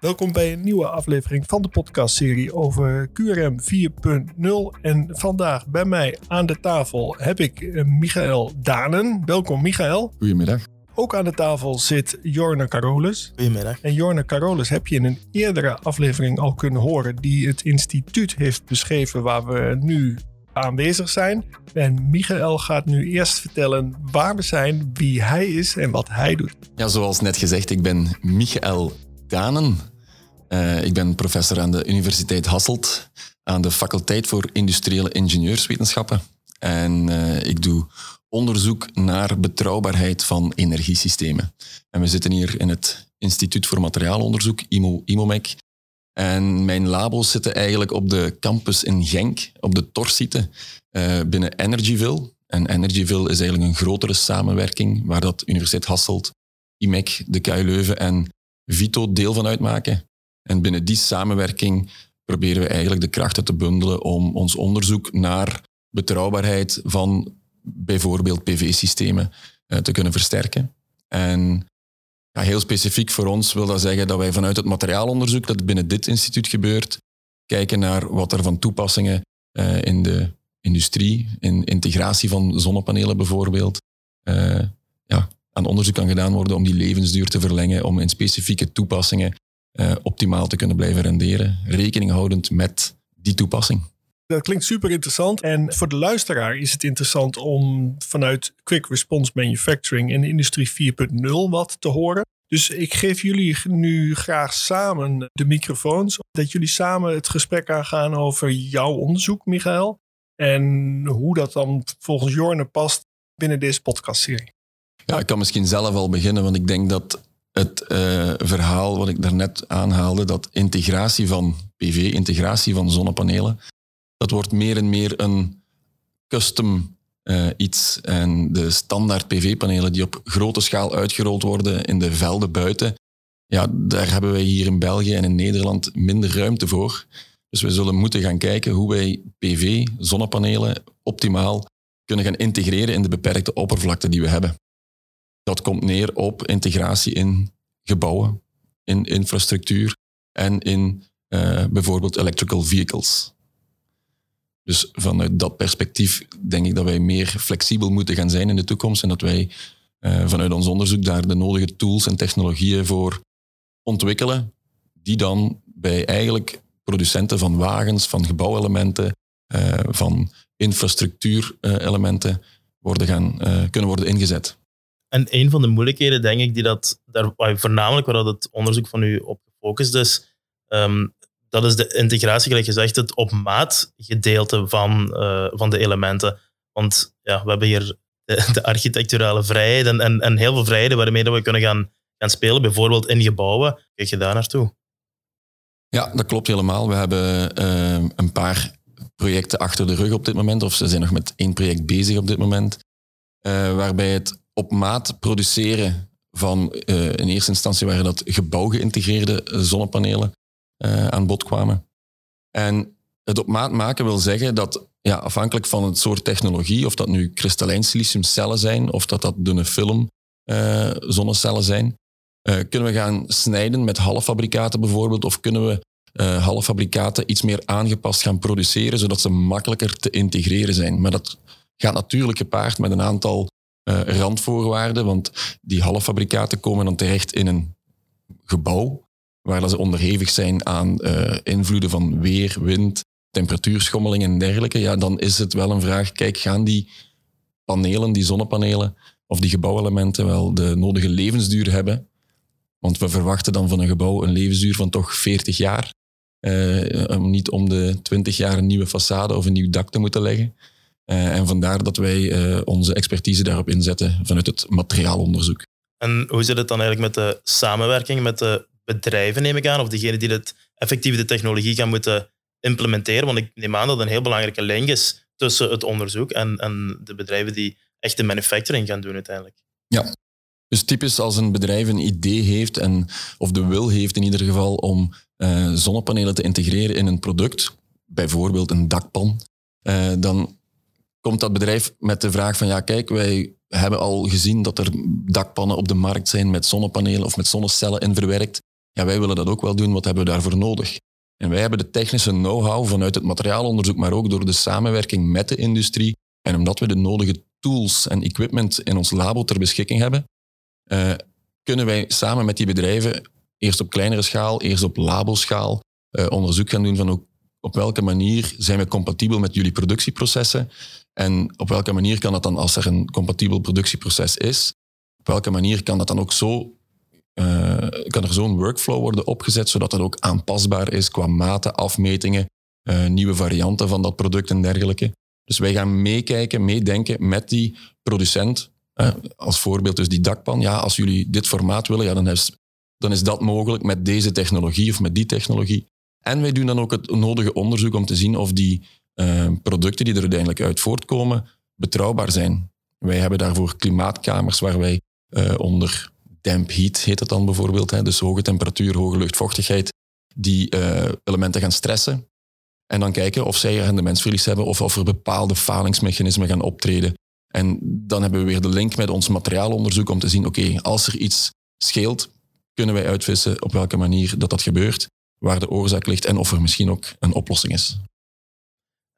Welkom bij een nieuwe aflevering van de podcastserie over QRM 4.0. En vandaag bij mij aan de tafel heb ik eh, Michael Danen. Welkom Michael. Goedemiddag. Ook aan de tafel zit Jorne Carolus. Goedemiddag. En Jorne Carolus heb je in een eerdere aflevering al kunnen horen, die het instituut heeft beschreven waar we nu aanwezig zijn. En Michael gaat nu eerst vertellen waar we zijn, wie hij is en wat hij doet. Ja, zoals net gezegd, ik ben Michael Danen. Uh, ik ben professor aan de Universiteit Hasselt, aan de faculteit voor industriële ingenieurswetenschappen. En uh, ik doe onderzoek naar betrouwbaarheid van energiesystemen. En we zitten hier in het Instituut voor Materiaalonderzoek, IMO, IMOMEC. En mijn labo's zitten eigenlijk op de campus in Genk, op de Torsite, uh, binnen Energyville. En Energyville is eigenlijk een grotere samenwerking, waar dat Universiteit Hasselt, IMEC, de KU Leuven en Vito deel van uitmaken. En binnen die samenwerking proberen we eigenlijk de krachten te bundelen om ons onderzoek naar betrouwbaarheid van bijvoorbeeld PV-systemen uh, te kunnen versterken. En ja, heel specifiek voor ons wil dat zeggen dat wij vanuit het materiaalonderzoek dat binnen dit instituut gebeurt, kijken naar wat er van toepassingen uh, in de industrie, in integratie van zonnepanelen bijvoorbeeld, uh, ja, aan onderzoek kan gedaan worden om die levensduur te verlengen, om in specifieke toepassingen uh, optimaal te kunnen blijven renderen, rekening houdend met die toepassing. Dat klinkt super interessant. En voor de luisteraar is het interessant om vanuit Quick Response Manufacturing en Industrie 4.0 wat te horen. Dus ik geef jullie nu graag samen de microfoons. Dat jullie samen het gesprek aangaan over jouw onderzoek, Michael. En hoe dat dan volgens Jorne past binnen deze podcastserie. Ja, ik kan misschien zelf al beginnen, want ik denk dat het uh, verhaal wat ik daarnet aanhaalde, dat integratie van PV, integratie van zonnepanelen, dat wordt meer en meer een custom uh, iets. En de standaard PV-panelen die op grote schaal uitgerold worden in de velden buiten, ja, daar hebben wij hier in België en in Nederland minder ruimte voor. Dus we zullen moeten gaan kijken hoe wij PV, zonnepanelen, optimaal kunnen gaan integreren in de beperkte oppervlakte die we hebben. Dat komt neer op integratie in gebouwen, in infrastructuur en in uh, bijvoorbeeld electrical vehicles. Dus vanuit dat perspectief denk ik dat wij meer flexibel moeten gaan zijn in de toekomst en dat wij uh, vanuit ons onderzoek daar de nodige tools en technologieën voor ontwikkelen, die dan bij eigenlijk producenten van wagens, van gebouwelementen, uh, van infrastructuurelementen worden gaan, kunnen worden ingezet. En een van de moeilijkheden, denk ik, die dat, daar, voornamelijk waar dat het onderzoek van u op gefocust is, um, dat is de integratie, gelijk gezegd, het op maat gedeelte van, uh, van de elementen. Want ja, we hebben hier de, architecturale vrijheid en, en, heel veel vrijheden waarmee we kunnen gaan, gaan spelen, bijvoorbeeld in gebouwen. Kijk je daar naartoe? Ja, dat klopt helemaal. We hebben uh, een paar projecten achter de rug op dit moment, of ze zijn nog met één project bezig op dit moment, uh, waarbij het op maat produceren van uh, in eerste instantie waren dat gebouwgeïntegreerde zonnepanelen uh, aan bod kwamen. En het op maat maken wil zeggen dat ja, afhankelijk van het soort technologie, of dat nu kristallijn siliciumcellen zijn, of dat dat dunne film zonnecellen zijn, kunnen we gaan snijden met halffabrikaten bijvoorbeeld, of kunnen we halffabrikaten iets meer aangepast gaan produceren, zodat ze makkelijker te integreren zijn. Maar dat gaat natuurlijk gepaard met een aantal uh, randvoorwaarden, want die halffabrikaten komen dan terecht in een gebouw waar ze onderhevig zijn aan uh, invloeden van weer, wind, temperatuurschommelingen en dergelijke. Ja, dan is het wel een vraag, kijk, gaan die panelen, die zonnepanelen of die gebouwelementen wel de nodige levensduur hebben? Want we verwachten dan van een gebouw een levensduur van toch 40 jaar. Uh, niet om de 20 jaar een nieuwe façade of een nieuw dak te moeten leggen. Uh, en vandaar dat wij uh, onze expertise daarop inzetten vanuit het materiaalonderzoek. En hoe zit het dan eigenlijk met de samenwerking met de bedrijven, neem ik aan, of degenen die het effectief de technologie gaan moeten implementeren? Want ik neem aan dat een heel belangrijke link is tussen het onderzoek en, en de bedrijven die echt de manufacturing gaan doen uiteindelijk. Ja, dus typisch als een bedrijf een idee heeft, en, of de wil heeft in ieder geval, om uh, zonnepanelen te integreren in een product, bijvoorbeeld een dakpan, uh, dan komt dat bedrijf met de vraag van ja, kijk, wij hebben al gezien dat er dakpannen op de markt zijn met zonnepanelen of met zonnecellen in verwerkt. ja, wij willen dat ook wel doen, wat hebben we daarvoor nodig? En wij hebben de technische know-how vanuit het materiaalonderzoek, maar ook door de samenwerking met de industrie. En omdat we de nodige tools en equipment in ons labo ter beschikking hebben, uh, kunnen wij samen met die bedrijven eerst op kleinere schaal, eerst op laboschaal uh, onderzoek gaan doen van ook op welke manier zijn we compatibel met jullie productieprocessen en op welke manier kan dat dan, als er een compatibel productieproces is, op welke manier kan dat dan ook zo, uh, kan er zo'n workflow worden opgezet, zodat dat ook aanpasbaar is qua maten, afmetingen, uh, nieuwe varianten van dat product en dergelijke. Dus wij gaan meekijken, meedenken met die producent. Uh, als voorbeeld dus die dakpan. Ja, als jullie dit formaat willen, ja, dan, is, dan is dat mogelijk met deze technologie of met die technologie. En wij doen dan ook het nodige onderzoek om te zien of die uh, producten die er uiteindelijk uit voortkomen betrouwbaar zijn. Wij hebben daarvoor klimaatkamers waar wij uh, onder damp heat, heet het dan bijvoorbeeld, hè, dus hoge temperatuur, hoge luchtvochtigheid, die uh, elementen gaan stressen. En dan kijken of zij rendementsverlies hebben of of er bepaalde falingsmechanismen gaan optreden. En dan hebben we weer de link met ons materiaalonderzoek om te zien, oké, als er iets scheelt, kunnen wij uitvissen op welke manier dat dat gebeurt, waar de oorzaak ligt en of er misschien ook een oplossing is.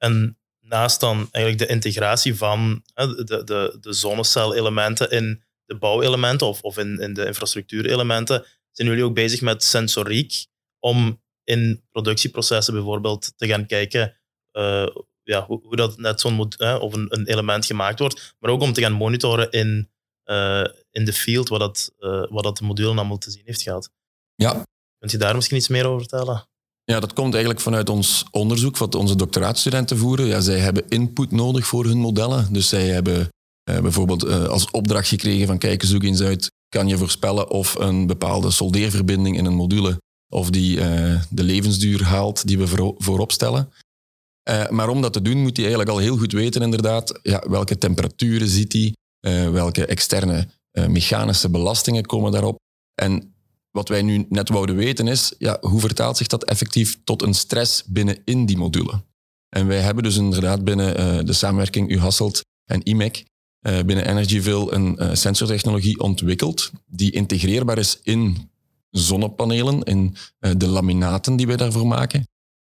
En naast dan eigenlijk de integratie van de, de, de zonnecel-elementen in de bouwelementen of, of in, in de infrastructuurelementen, zijn jullie ook bezig met sensoriek om in productieprocessen bijvoorbeeld te gaan kijken uh, ja, hoe, hoe, dat net zo'n of een, een, element gemaakt wordt, maar ook om te gaan monitoren in, uh, in de field wat dat, uh, wat dat de module allemaal te zien heeft gehad. Ja. Kunt je daar misschien iets meer over vertellen? Ja, dat komt eigenlijk vanuit ons onderzoek wat onze doctoraatstudenten voeren. Ja, zij hebben input nodig voor hun modellen. Dus zij hebben uh, bijvoorbeeld uh, als opdracht gekregen van kijk, zoek eens uit, kan je voorspellen of een bepaalde soldeerverbinding in een module of die uh, de levensduur haalt die we voor, voorop stellen. maar om dat te doen moet hij eigenlijk al heel goed weten inderdaad ja, welke temperaturen ziet hij, welke externe mechanische belastingen komen daarop. En wat wij nu net wouden weten is, ja, hoe vertaalt zich dat effectief tot een stress binnen in die module? En wij hebben dus inderdaad binnen uh, de samenwerking U-Hasselt en IMEC uh, binnen Energyville een uh, sensortechnologie ontwikkeld die integreerbaar is in zonnepanelen, in de laminaten die wij daarvoor maken.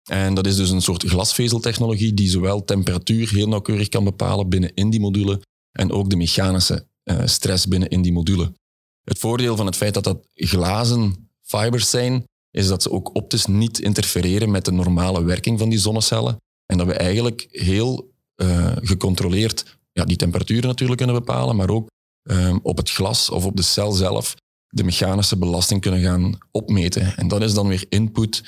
En dat is dus een soort glasvezeltechnologie die zowel temperatuur heel nauwkeurig kan bepalen binnen in die module en ook de mechanische stress binnen in die module. Het voordeel van het feit dat dat glazen fibers zijn, is dat ze ook optisch niet interfereren met de normale werking van die zonnecellen. En dat we eigenlijk heel uh, gecontroleerd ja, die temperaturen natuurlijk kunnen bepalen, maar ook um, op het glas of op de cel zelf de mechanische belasting kunnen gaan opmeten. En dat is dan weer input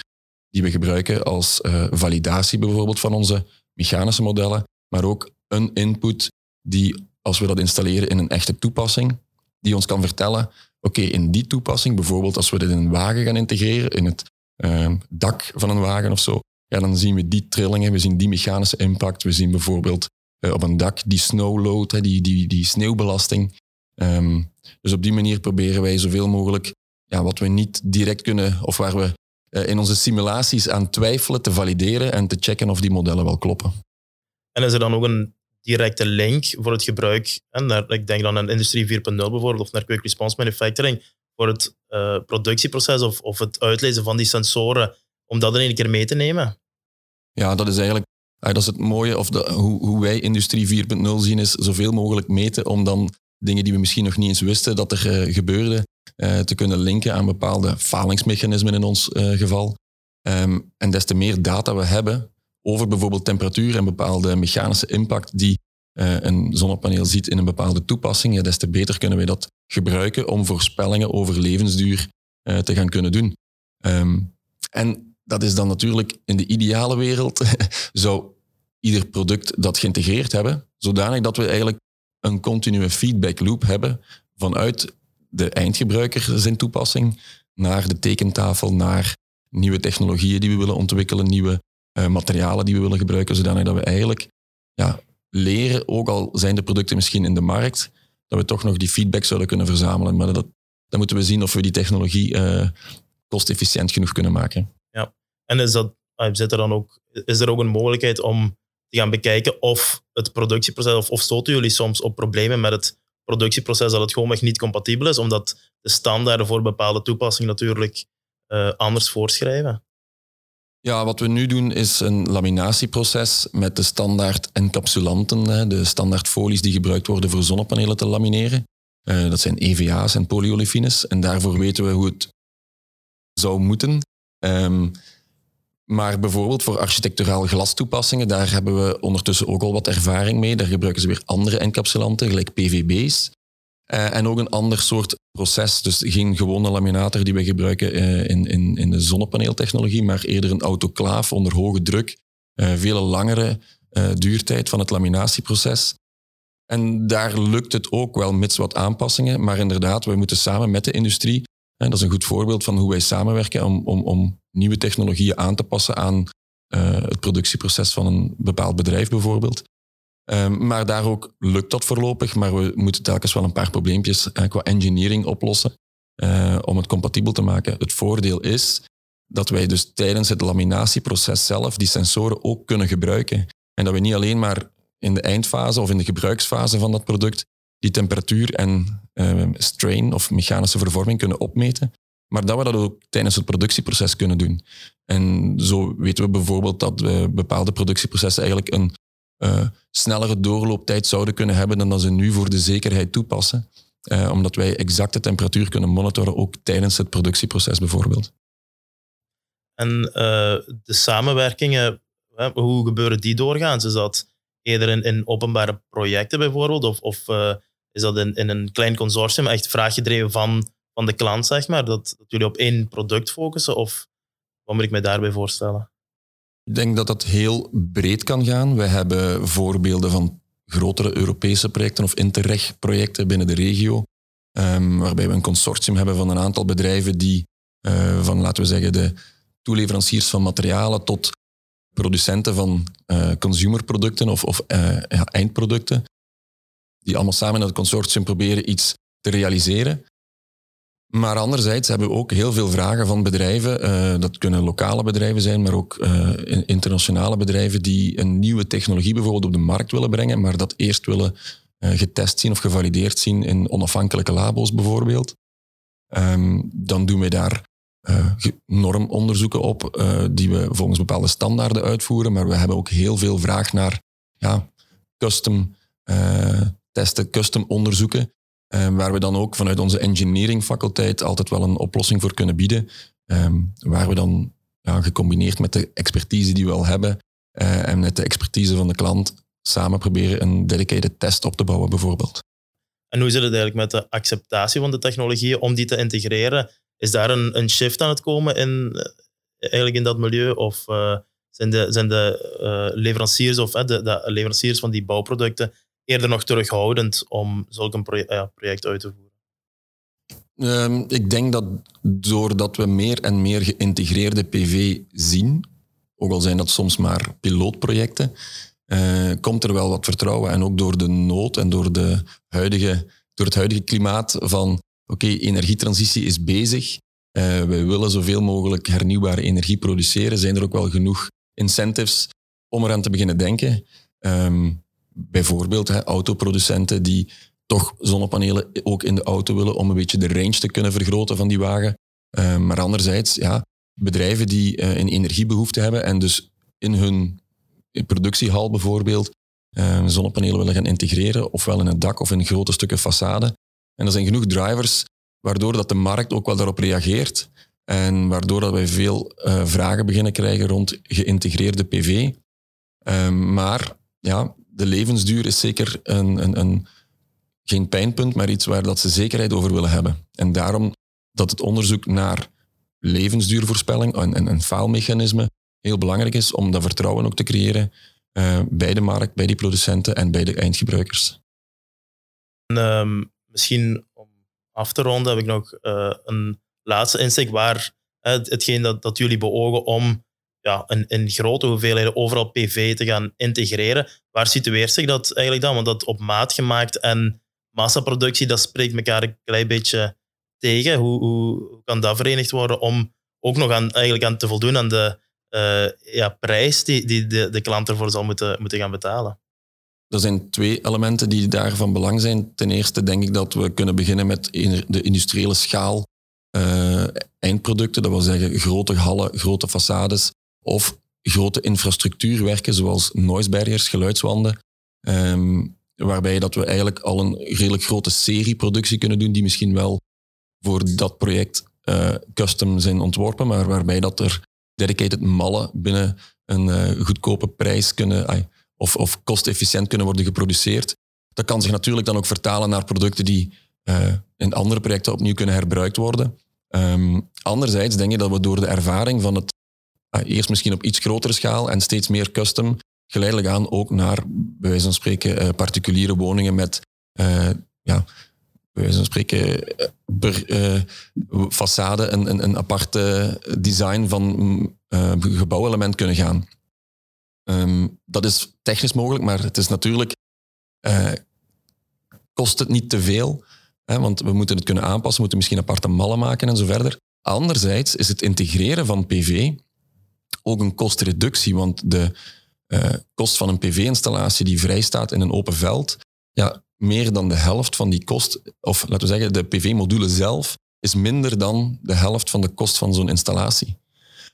die we gebruiken als uh, validatie bijvoorbeeld van onze mechanische modellen, maar ook een input die, als we dat installeren in een echte toepassing, die ons kan vertellen, oké, in die toepassing, bijvoorbeeld als we dit in een wagen gaan integreren, in het uh, dak van een wagen of zo, ja, dan zien we die trillingen, we zien die mechanische impact, we zien bijvoorbeeld uh, op een dak die snow load, hè, die, die, die sneeuwbelasting. Um, dus op die manier proberen wij zoveel mogelijk ja, wat we niet direct kunnen, of waar we uh, in onze simulaties aan twijfelen, te valideren en te checken of die modellen wel kloppen. En is er dan ook een directe link voor het gebruik, en naar, ik denk dan aan Industrie 4.0 bijvoorbeeld, of naar Quick Response Manufacturing, voor het uh, productieproces of, of het uitlezen van die sensoren, om dat in één keer mee te nemen? Ja, dat is eigenlijk dat is het mooie, of de, hoe, hoe wij Industrie 4.0 zien, is zoveel mogelijk meten om dan dingen die we misschien nog niet eens wisten dat er gebeurden, uh, te kunnen linken aan bepaalde falingsmechanismen in ons geval. Um, en des te meer data we hebben, over bijvoorbeeld temperatuur en bepaalde mechanische impact die uh, een zonnepaneel ziet in een bepaalde toepassing, ja, des te beter kunnen wij dat gebruiken om voorspellingen over levensduur uh, te gaan kunnen doen. Um, en dat is dan natuurlijk in de ideale wereld, zou ieder product dat geïntegreerd hebben, zodanig dat we eigenlijk een continue feedback loop hebben vanuit de eindgebruiker zijn toepassing naar de tekentafel, naar nieuwe technologieën die we willen ontwikkelen, nieuwe uh, materialen die we willen gebruiken, zodanig dat we eigenlijk ja, leren, ook al zijn de producten misschien in de markt, dat we toch nog die feedback zouden kunnen verzamelen. Maar dat, dan moeten we zien of we die technologie uh, kostefficiënt genoeg kunnen maken. Ja, en is, dat, ah, zit er dan ook, is er ook een mogelijkheid om te gaan bekijken of het productieproces, of, of stoten jullie soms op problemen met het productieproces dat het gewoon echt niet compatibel is, omdat de standaarden voor bepaalde toepassingen natuurlijk anders voorschrijven? Ja, wat we nu doen is een laminatieproces met de standaard encapsulanten, de standaard folies die gebruikt worden voor zonnepanelen te lamineren. Uh, dat zijn EVA's en polyolefines. En daarvoor weten we hoe het zou moeten. Um, maar bijvoorbeeld voor architecturaal glastoepassingen, daar hebben we ondertussen ook al wat ervaring mee. Daar gebruiken ze weer andere encapsulanten, gelijk PVB's. Uh, en ook een ander soort proces. Dus geen gewone laminator die we gebruiken uh, in, in, in de zonnepaneeltechnologie, maar eerder een autoclaaf onder hoge druk. Uh, veel langere duurtijd van het laminatieproces. En daar lukt het ook wel, mits wat aanpassingen. Maar inderdaad, we moeten samen met de industrie, en dat is een goed voorbeeld van hoe wij samenwerken om, om, om nieuwe technologieën aan te passen aan het productieproces van een bepaald bedrijf bijvoorbeeld. Um, maar daar ook lukt dat voorlopig, maar we moeten telkens wel een paar probleempjes uh, qua engineering oplossen uh, om het compatibel te maken. Het voordeel is dat wij dus tijdens het laminatieproces zelf die sensoren ook kunnen gebruiken. En dat we niet alleen maar in de eindfase of in de gebruiksfase van dat product die temperatuur en uh, strain of mechanische vervorming kunnen opmeten, maar dat we dat ook tijdens het productieproces kunnen doen. En zo weten we bijvoorbeeld dat we bepaalde productieprocessen eigenlijk een uh, snellere doorlooptijd zouden kunnen hebben dan dat ze nu voor de zekerheid toepassen. Uh, omdat wij exacte temperatuur kunnen monitoren, ook tijdens het productieproces bijvoorbeeld. En uh, de samenwerkingen, hoe gebeuren die doorgaans? Is dat eerder in, openbare projecten bijvoorbeeld? Of, of is dat in, in een klein consortium, echt vraaggedreven van, van de klant, zeg maar? Dat, dat jullie op één product focussen? Of wat moet ik me daarbij voorstellen? Ik denk dat dat heel breed kan gaan. We hebben voorbeelden van grotere Europese projecten of interreg-projecten binnen de regio, um, waarbij we een consortium hebben van een aantal bedrijven die uh, van, laten we zeggen, de toeleveranciers van materialen tot producenten van uh, consumerproducten of, of uh, ja, eindproducten, die allemaal samen in het consortium proberen iets te realiseren. Maar anderzijds hebben we ook heel veel vragen van bedrijven. Uh, dat kunnen lokale bedrijven zijn, maar ook uh, internationale bedrijven die een nieuwe technologie bijvoorbeeld op de markt willen brengen, maar dat eerst willen uh, getest zien of gevalideerd zien in onafhankelijke labo's bijvoorbeeld. Um, dan doen wij daar normonderzoeken op die we volgens bepaalde standaarden uitvoeren, maar we hebben ook heel veel vraag naar ja, custom testen, custom onderzoeken Um, waar we dan ook vanuit onze engineering faculteit altijd wel een oplossing voor kunnen bieden. Um, waar we dan ja, gecombineerd met de expertise die we al hebben uh, en met de expertise van de klant samen proberen een dedicated test op te bouwen bijvoorbeeld. En hoe zit het eigenlijk met de acceptatie van de technologieën om die te integreren? Is daar een, een shift aan het komen in, eh, eigenlijk in dat milieu? Of uh, zijn de, zijn de leveranciers of de, de leveranciers van die bouwproducten eerder nog terughoudend om zulk een project, project uit te voeren? Um, ik denk dat doordat we meer en meer geïntegreerde PV zien, ook al zijn dat soms maar pilootprojecten, uh, komt er wel wat vertrouwen. En ook door de nood en door, de huidige, door het huidige klimaat van oké, energietransitie is bezig. Uh, we willen zoveel mogelijk hernieuwbare energie produceren. Zijn er ook wel genoeg incentives om eraan te beginnen denken? Um, bijvoorbeeld hè, autoproducenten die toch zonnepanelen ook in de auto willen om een beetje de range te kunnen vergroten van die wagen. Uh, maar anderzijds, ja, bedrijven die uh, een energiebehoefte hebben en dus in hun productiehal bijvoorbeeld uh, zonnepanelen willen gaan integreren, ofwel in het dak of in grote stukken façade. En er zijn genoeg drivers waardoor dat de markt ook wel daarop reageert en waardoor dat wij veel vragen beginnen krijgen rond geïntegreerde PV. maar ja, de levensduur is zeker een, een, een, geen pijnpunt, maar iets waar dat ze zekerheid over willen hebben. En daarom dat het onderzoek naar levensduurvoorspelling en, en, en faalmechanisme heel belangrijk is om dat vertrouwen ook te creëren uh, bij de markt, bij die producenten en bij de eindgebruikers. Uh, misschien om af te ronden heb ik nog uh, een laatste insteek waar hetgeen dat, dat jullie beogen om ja, in grote hoeveelheden overal PV te gaan integreren. Waar situeert zich dat eigenlijk dan? Want dat op maat gemaakt en massaproductie, dat spreekt elkaar een klein beetje tegen. Hoe, hoe kan dat verenigd worden om ook nog aan, eigenlijk aan te voldoen aan de uh, ja, prijs die, die de, de klant ervoor zal moeten, moeten gaan betalen? Er zijn twee elementen die daar van belang zijn. Ten eerste denk ik dat we kunnen beginnen met de industriële schaal eindproducten, dat wil zeggen grote hallen, grote façades of grote infrastructuurwerken zoals noise barriers, geluidswanden, ehm, waarbij dat we eigenlijk al een redelijk grote serieproductie kunnen doen die misschien wel voor dat project uh, custom zijn ontworpen, maar waarbij dat er dedicated mallen binnen een uh, goedkope prijs kunnen, of, of kostefficiënt kunnen worden geproduceerd. Dat kan zich natuurlijk dan ook vertalen naar producten die uh, in andere projecten opnieuw kunnen herbruikt worden. Um, anderzijds denk ik dat we door de ervaring van het eerst misschien op iets grotere schaal en steeds meer custom, geleidelijk aan ook naar, bij wijze van spreken, particuliere woningen met ja, bij wijze van spreken, per uh, façade een, een, een aparte design van uh, gebouwelement kunnen gaan. Um, dat is technisch mogelijk, maar het is natuurlijk, kost het niet te veel, hè, want we moeten het kunnen aanpassen, we moeten misschien aparte mallen maken en zo verder. Anderzijds is het integreren van PV ook een kostreductie, want de kost van een PV-installatie die vrij staat in een open veld, ja, meer dan de helft van die kost, of laten we zeggen, de PV-module zelf, is minder dan de helft van de kost van zo'n installatie.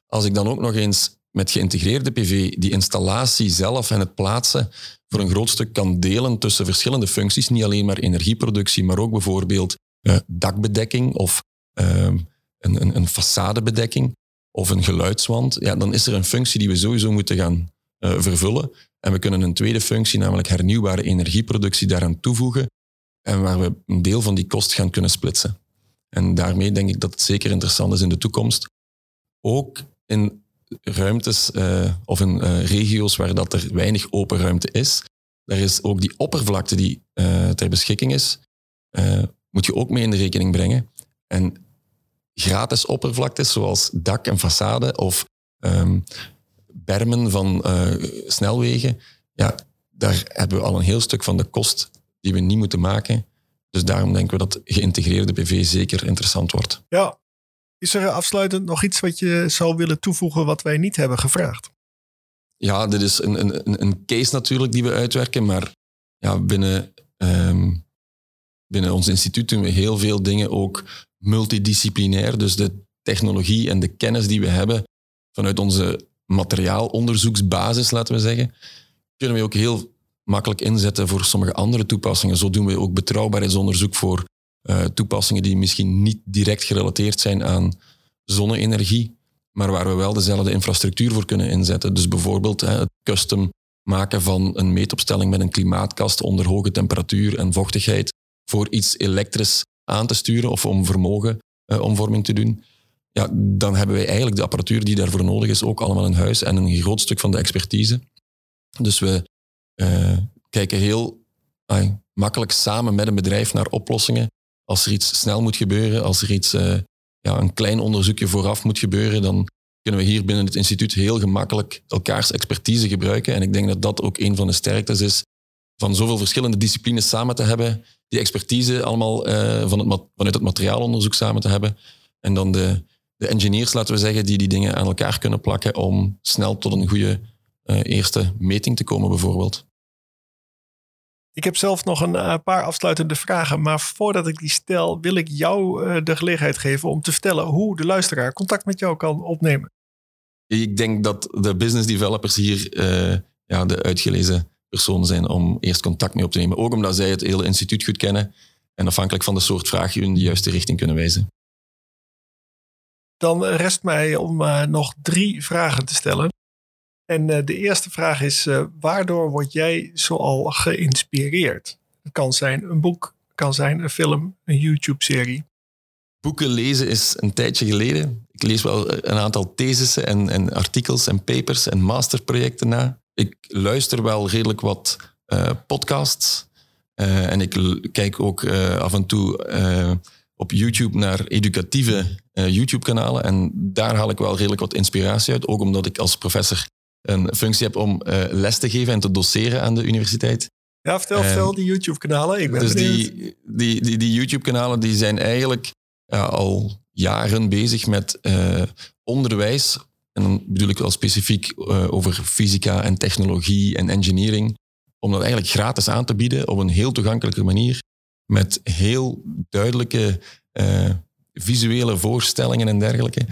Als ik dan ook nog eens met geïntegreerde PV die installatie zelf en het plaatsen voor een groot stuk kan delen tussen verschillende functies, niet alleen maar energieproductie, maar ook bijvoorbeeld uh, dakbedekking of uh, een, een, een façadebedekking of een geluidswand, ja, dan is er een functie die we sowieso moeten gaan uh, vervullen. En we kunnen een tweede functie, namelijk hernieuwbare energieproductie, daaraan toevoegen. En waar we een deel van die kost gaan kunnen splitsen. En daarmee denk ik dat het zeker interessant is in de toekomst. Ook in ruimtes uh, of in uh, regio's waar dat er weinig open ruimte is. Daar is ook die oppervlakte die ter beschikking is, moet je ook mee in de rekening brengen. En gratis oppervlaktes zoals dak en façade of um, bermen van uh, snelwegen, ja, daar hebben we al een heel stuk van de kost die we niet moeten maken. Dus daarom denken we dat geïntegreerde PV zeker interessant wordt. Ja. Is er afsluitend nog iets wat je zou willen toevoegen wat wij niet hebben gevraagd? Ja, dit is een, een, een case natuurlijk die we uitwerken, maar ja, binnen, um, binnen ons instituut doen we heel veel dingen ook multidisciplinair. Dus de technologie en de kennis die we hebben vanuit onze materiaalonderzoeksbasis, laten we zeggen, kunnen we ook heel makkelijk inzetten voor sommige andere toepassingen. Zo doen we ook betrouwbaarheidsonderzoek voor uh, toepassingen die misschien niet direct gerelateerd zijn aan zonne-energie, maar waar we wel dezelfde infrastructuur voor kunnen inzetten. Dus bijvoorbeeld hè, het custom maken van een meetopstelling met een klimaatkast onder hoge temperatuur en vochtigheid voor iets elektrisch aan te sturen of om vermogen uh, omvorming te doen ja, dan hebben wij eigenlijk de apparatuur die daarvoor nodig is ook allemaal in huis en een groot stuk van de expertise. Dus we uh, kijken heel makkelijk samen met een bedrijf naar oplossingen. Als er iets snel moet gebeuren, als er iets, uh, ja, een klein onderzoekje vooraf moet gebeuren, dan kunnen we hier binnen het instituut heel gemakkelijk elkaars expertise gebruiken. En ik denk dat dat ook een van de sterktes is van zoveel verschillende disciplines samen te hebben, die expertise allemaal uh, van het, vanuit het materiaalonderzoek samen te hebben. En dan de, de engineers, laten we zeggen, die die dingen aan elkaar kunnen plakken om snel tot een goede uh, eerste meting te komen, bijvoorbeeld. Ik heb zelf nog een uh, paar afsluitende vragen, maar voordat ik die stel, wil ik jou de gelegenheid geven om te vertellen hoe de luisteraar contact met jou kan opnemen. Ik denk dat de business developers hier ja, de uitgelezen personen zijn om eerst contact mee op te nemen. Ook omdat zij het hele instituut goed kennen en afhankelijk van de soort vraag je in de juiste richting kunnen wijzen. Dan rest mij om uh, nog drie vragen te stellen. En uh, de eerste vraag is: uh, waardoor word jij zoal geïnspireerd? Het kan zijn een boek, kan zijn een film, een YouTube-serie. Boeken lezen is een tijdje geleden. Ik lees wel een aantal thesissen en, en artikels en papers en masterprojecten na. Ik luister wel redelijk wat podcasts. en ik kijk ook af en toe op YouTube naar educatieve YouTube-kanalen. En daar haal ik wel redelijk wat inspiratie uit. Ook omdat ik als professor een functie heb om les te geven en te doseren aan de universiteit. Ja, vertel, vertel die YouTube-kanalen. Ik ben dus die, die, die, die YouTube-kanalen die zijn eigenlijk al jaren bezig met onderwijs. En dan bedoel ik wel specifiek over fysica en technologie en engineering. Om dat eigenlijk gratis aan te bieden op een heel toegankelijke manier met heel duidelijke uh, visuele voorstellingen en dergelijke.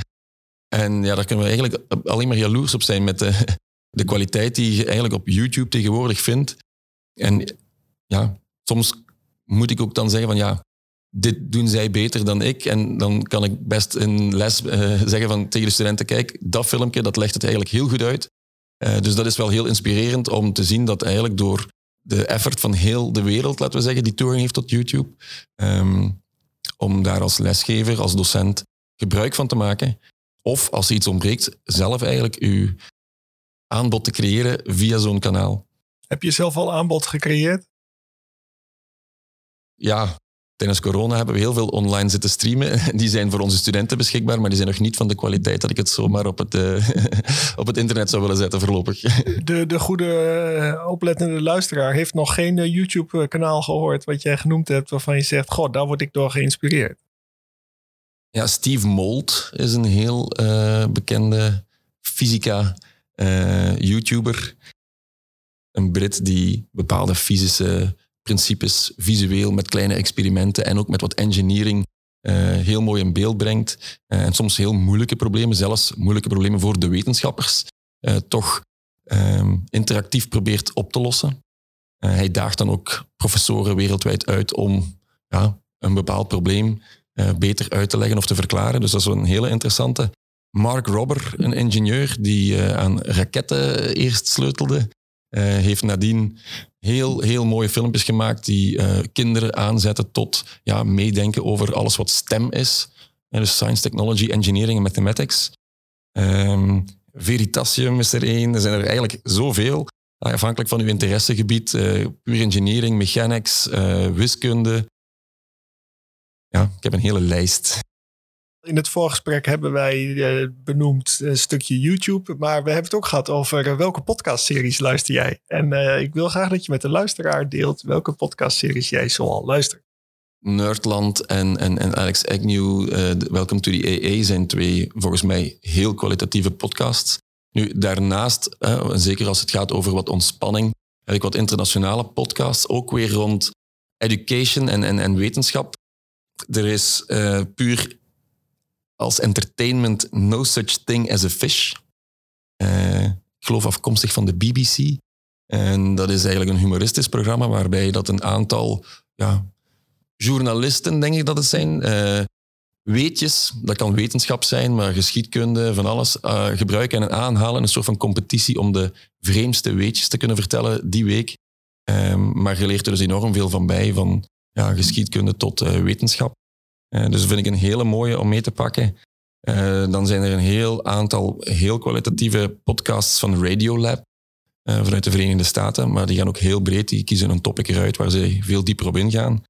En ja, daar kunnen we eigenlijk alleen maar jaloers op zijn met de, de kwaliteit die je eigenlijk op YouTube tegenwoordig vindt. En ja, soms moet ik ook dan zeggen van ja, dit doen zij beter dan ik. En dan kan ik best in les uh, zeggen van, tegen de studenten, kijk, dat filmpje, dat legt het eigenlijk heel goed uit. Uh, dus dat is wel heel inspirerend om te zien dat eigenlijk door de effort van heel de wereld, laten we zeggen, die toering heeft tot YouTube, um, om daar als lesgever, als docent gebruik van te maken. Of als er iets ontbreekt, zelf eigenlijk uw aanbod te creëren via zo'n kanaal. Heb je zelf al aanbod gecreëerd? Ja, tijdens corona hebben we heel veel online zitten streamen. Die zijn voor onze studenten beschikbaar, maar die zijn nog niet van de kwaliteit dat ik het zomaar op het, uh, op het internet zou willen zetten voorlopig. De, de goede uh, oplettende luisteraar heeft nog geen uh, YouTube-kanaal gehoord wat jij genoemd hebt, waarvan je zegt, god, daar word ik door geïnspireerd. Ja, Steve Mold is een heel bekende fysica YouTuber. Een Brit die bepaalde fysische principes visueel met kleine experimenten en ook met wat engineering uh, heel mooi in beeld brengt. Uh, en soms heel moeilijke problemen, zelfs moeilijke problemen voor de wetenschappers, uh, toch um, interactief probeert op te lossen. hij daagt dan ook professoren wereldwijd uit om ja, een bepaald probleem beter uit te leggen of te verklaren. Dus dat is een hele interessante. Mark Robber, een ingenieur die aan raketten eerst sleutelde, heeft nadien heel, heel mooie filmpjes gemaakt die uh, kinderen aanzetten tot ja, meedenken over alles wat STEM is. dus Science, Technology, Engineering en Mathematics. Um, Veritasium is er één. Er zijn er eigenlijk zoveel. Afhankelijk van uw interessegebied. Uh, puur engineering, mechanics, uh, wiskunde. Ja, ik heb een hele lijst. In het voorgesprek hebben wij uh, benoemd een stukje YouTube, maar we hebben het ook gehad over uh, welke podcastseries luister jij. En uh, ik wil graag dat je met de luisteraar deelt welke podcastseries jij zoal luistert. Nerdland en, en, en Alex Agnew, Welcome to the AA, zijn twee volgens mij heel kwalitatieve podcasts. Nu, daarnaast, zeker als het gaat over wat ontspanning, heb ik wat internationale podcasts, ook weer rond education en, en, en wetenschap. Er is puur als entertainment No Such Thing as a Fish. Uh, ik geloof afkomstig van de BBC. En dat is eigenlijk een humoristisch programma waarbij dat een aantal ja, journalisten, denk ik dat het zijn, uh, weetjes, dat kan wetenschap zijn, maar geschiedkunde, van alles, uh, gebruiken en aanhalen. Een soort van competitie om de vreemdste weetjes te kunnen vertellen die week. Um, maar je leert er dus enorm veel van bij, van ja, geschiedkunde tot wetenschap. Uh, dus dat vind ik een hele mooie om mee te pakken. Uh, dan zijn er een heel aantal heel kwalitatieve podcasts van Radiolab uh, vanuit de Verenigde Staten, maar die gaan ook heel breed. Die kiezen een topic eruit waar ze veel dieper op ingaan.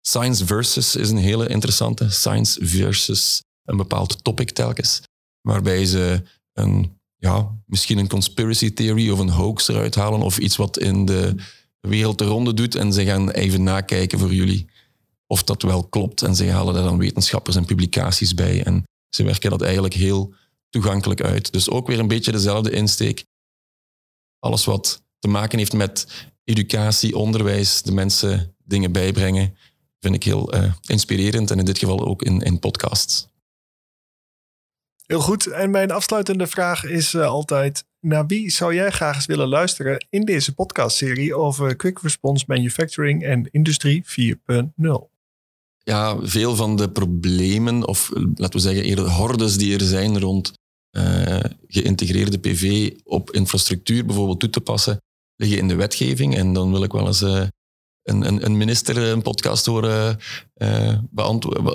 Science Versus is een hele interessante. Science versus een bepaald topic telkens, waarbij ze een, ja, misschien een conspiracy theory of een hoax eruit halen of iets wat in de wereld de ronde doet en ze gaan even nakijken voor jullie of dat wel klopt. En ze halen daar dan wetenschappers en publicaties bij. En ze werken dat eigenlijk heel toegankelijk uit. Dus ook weer een beetje dezelfde insteek. Alles wat te maken heeft met educatie, onderwijs, de mensen dingen bijbrengen, vind ik heel uh, inspirerend. En in dit geval ook in, in podcasts. Heel goed. En mijn afsluitende vraag is uh, altijd: naar wie zou jij graag eens willen luisteren in deze podcastserie over Quick Response Manufacturing en Industrie 4.0? Ja, veel van de problemen, of laten we zeggen eerder hordes die er zijn rond uh, geïntegreerde PV op infrastructuur bijvoorbeeld toe te passen, liggen in de wetgeving. En dan wil ik wel eens uh, een, een, een, minister een podcast horen uh,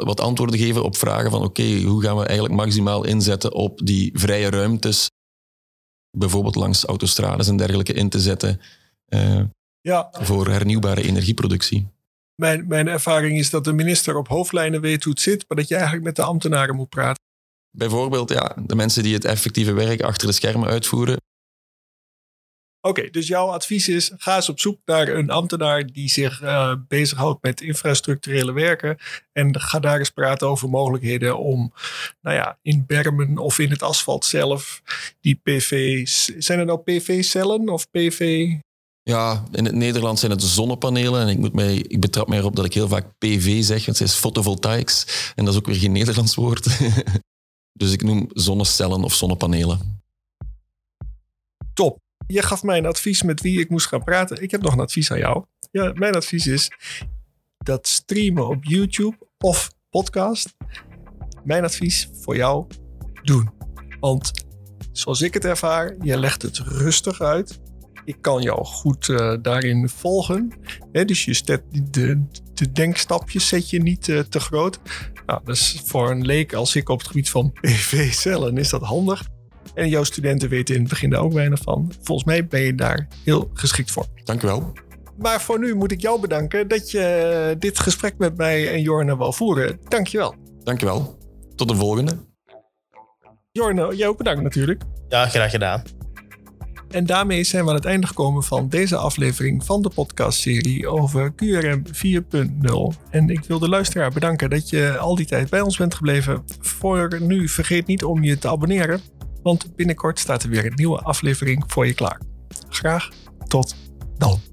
wat antwoorden geven op vragen van oké, okay, hoe gaan we eigenlijk maximaal inzetten op die vrije ruimtes, bijvoorbeeld langs autostrades en dergelijke in te zetten ja. voor hernieuwbare energieproductie mijn, mijn ervaring is dat de minister op hoofdlijnen weet hoe het zit, maar dat je eigenlijk met de ambtenaren moet praten. Bijvoorbeeld, ja, de mensen die het effectieve werk achter de schermen uitvoeren. Oké, dus jouw advies is: ga eens op zoek naar een ambtenaar die zich uh, bezighoudt met infrastructurele werken. En ga daar eens praten over mogelijkheden om, nou ja, in bermen of in het asfalt zelf, die PV's. Zijn er nou PV-cellen of PV? Ja, in het Nederlands zijn het zonnepanelen. En ik, moet mij, ik betrap mij erop dat ik heel vaak PV zeg. Het is fotovoltaics. En dat is ook weer geen Nederlands woord. dus ik noem zonnecellen of zonnepanelen. Top. Je gaf mij een advies met wie ik moest gaan praten. Ik heb nog een advies aan jou. Ja, mijn advies is dat streamen op YouTube of podcast. Mijn advies voor jou, doen. Want zoals ik het ervaar, je legt het rustig uit. Ik kan jou goed uh, daarin volgen. dus je zet de, de denkstapjes zet je niet uh, te groot. Nou, dus voor een leek als ik op het gebied van PV-cellen is dat handig. En jouw studenten weten in het begin daar ook weinig van. Volgens mij ben je daar heel geschikt voor. Dank u wel. Maar voor nu moet ik jou bedanken dat je dit gesprek met mij en Jorne wil voeren. Dank je wel. Dank je wel. Tot de volgende. Jorne, jij ook bedankt natuurlijk. Ja, graag gedaan. En daarmee zijn we aan het einde gekomen van deze aflevering van de podcastserie over QRM 4.0. En ik wil de luisteraar bedanken dat je al die tijd bij ons bent gebleven. Voor nu vergeet niet om je te abonneren, want binnenkort staat er weer een nieuwe aflevering voor je klaar. Graag tot dan.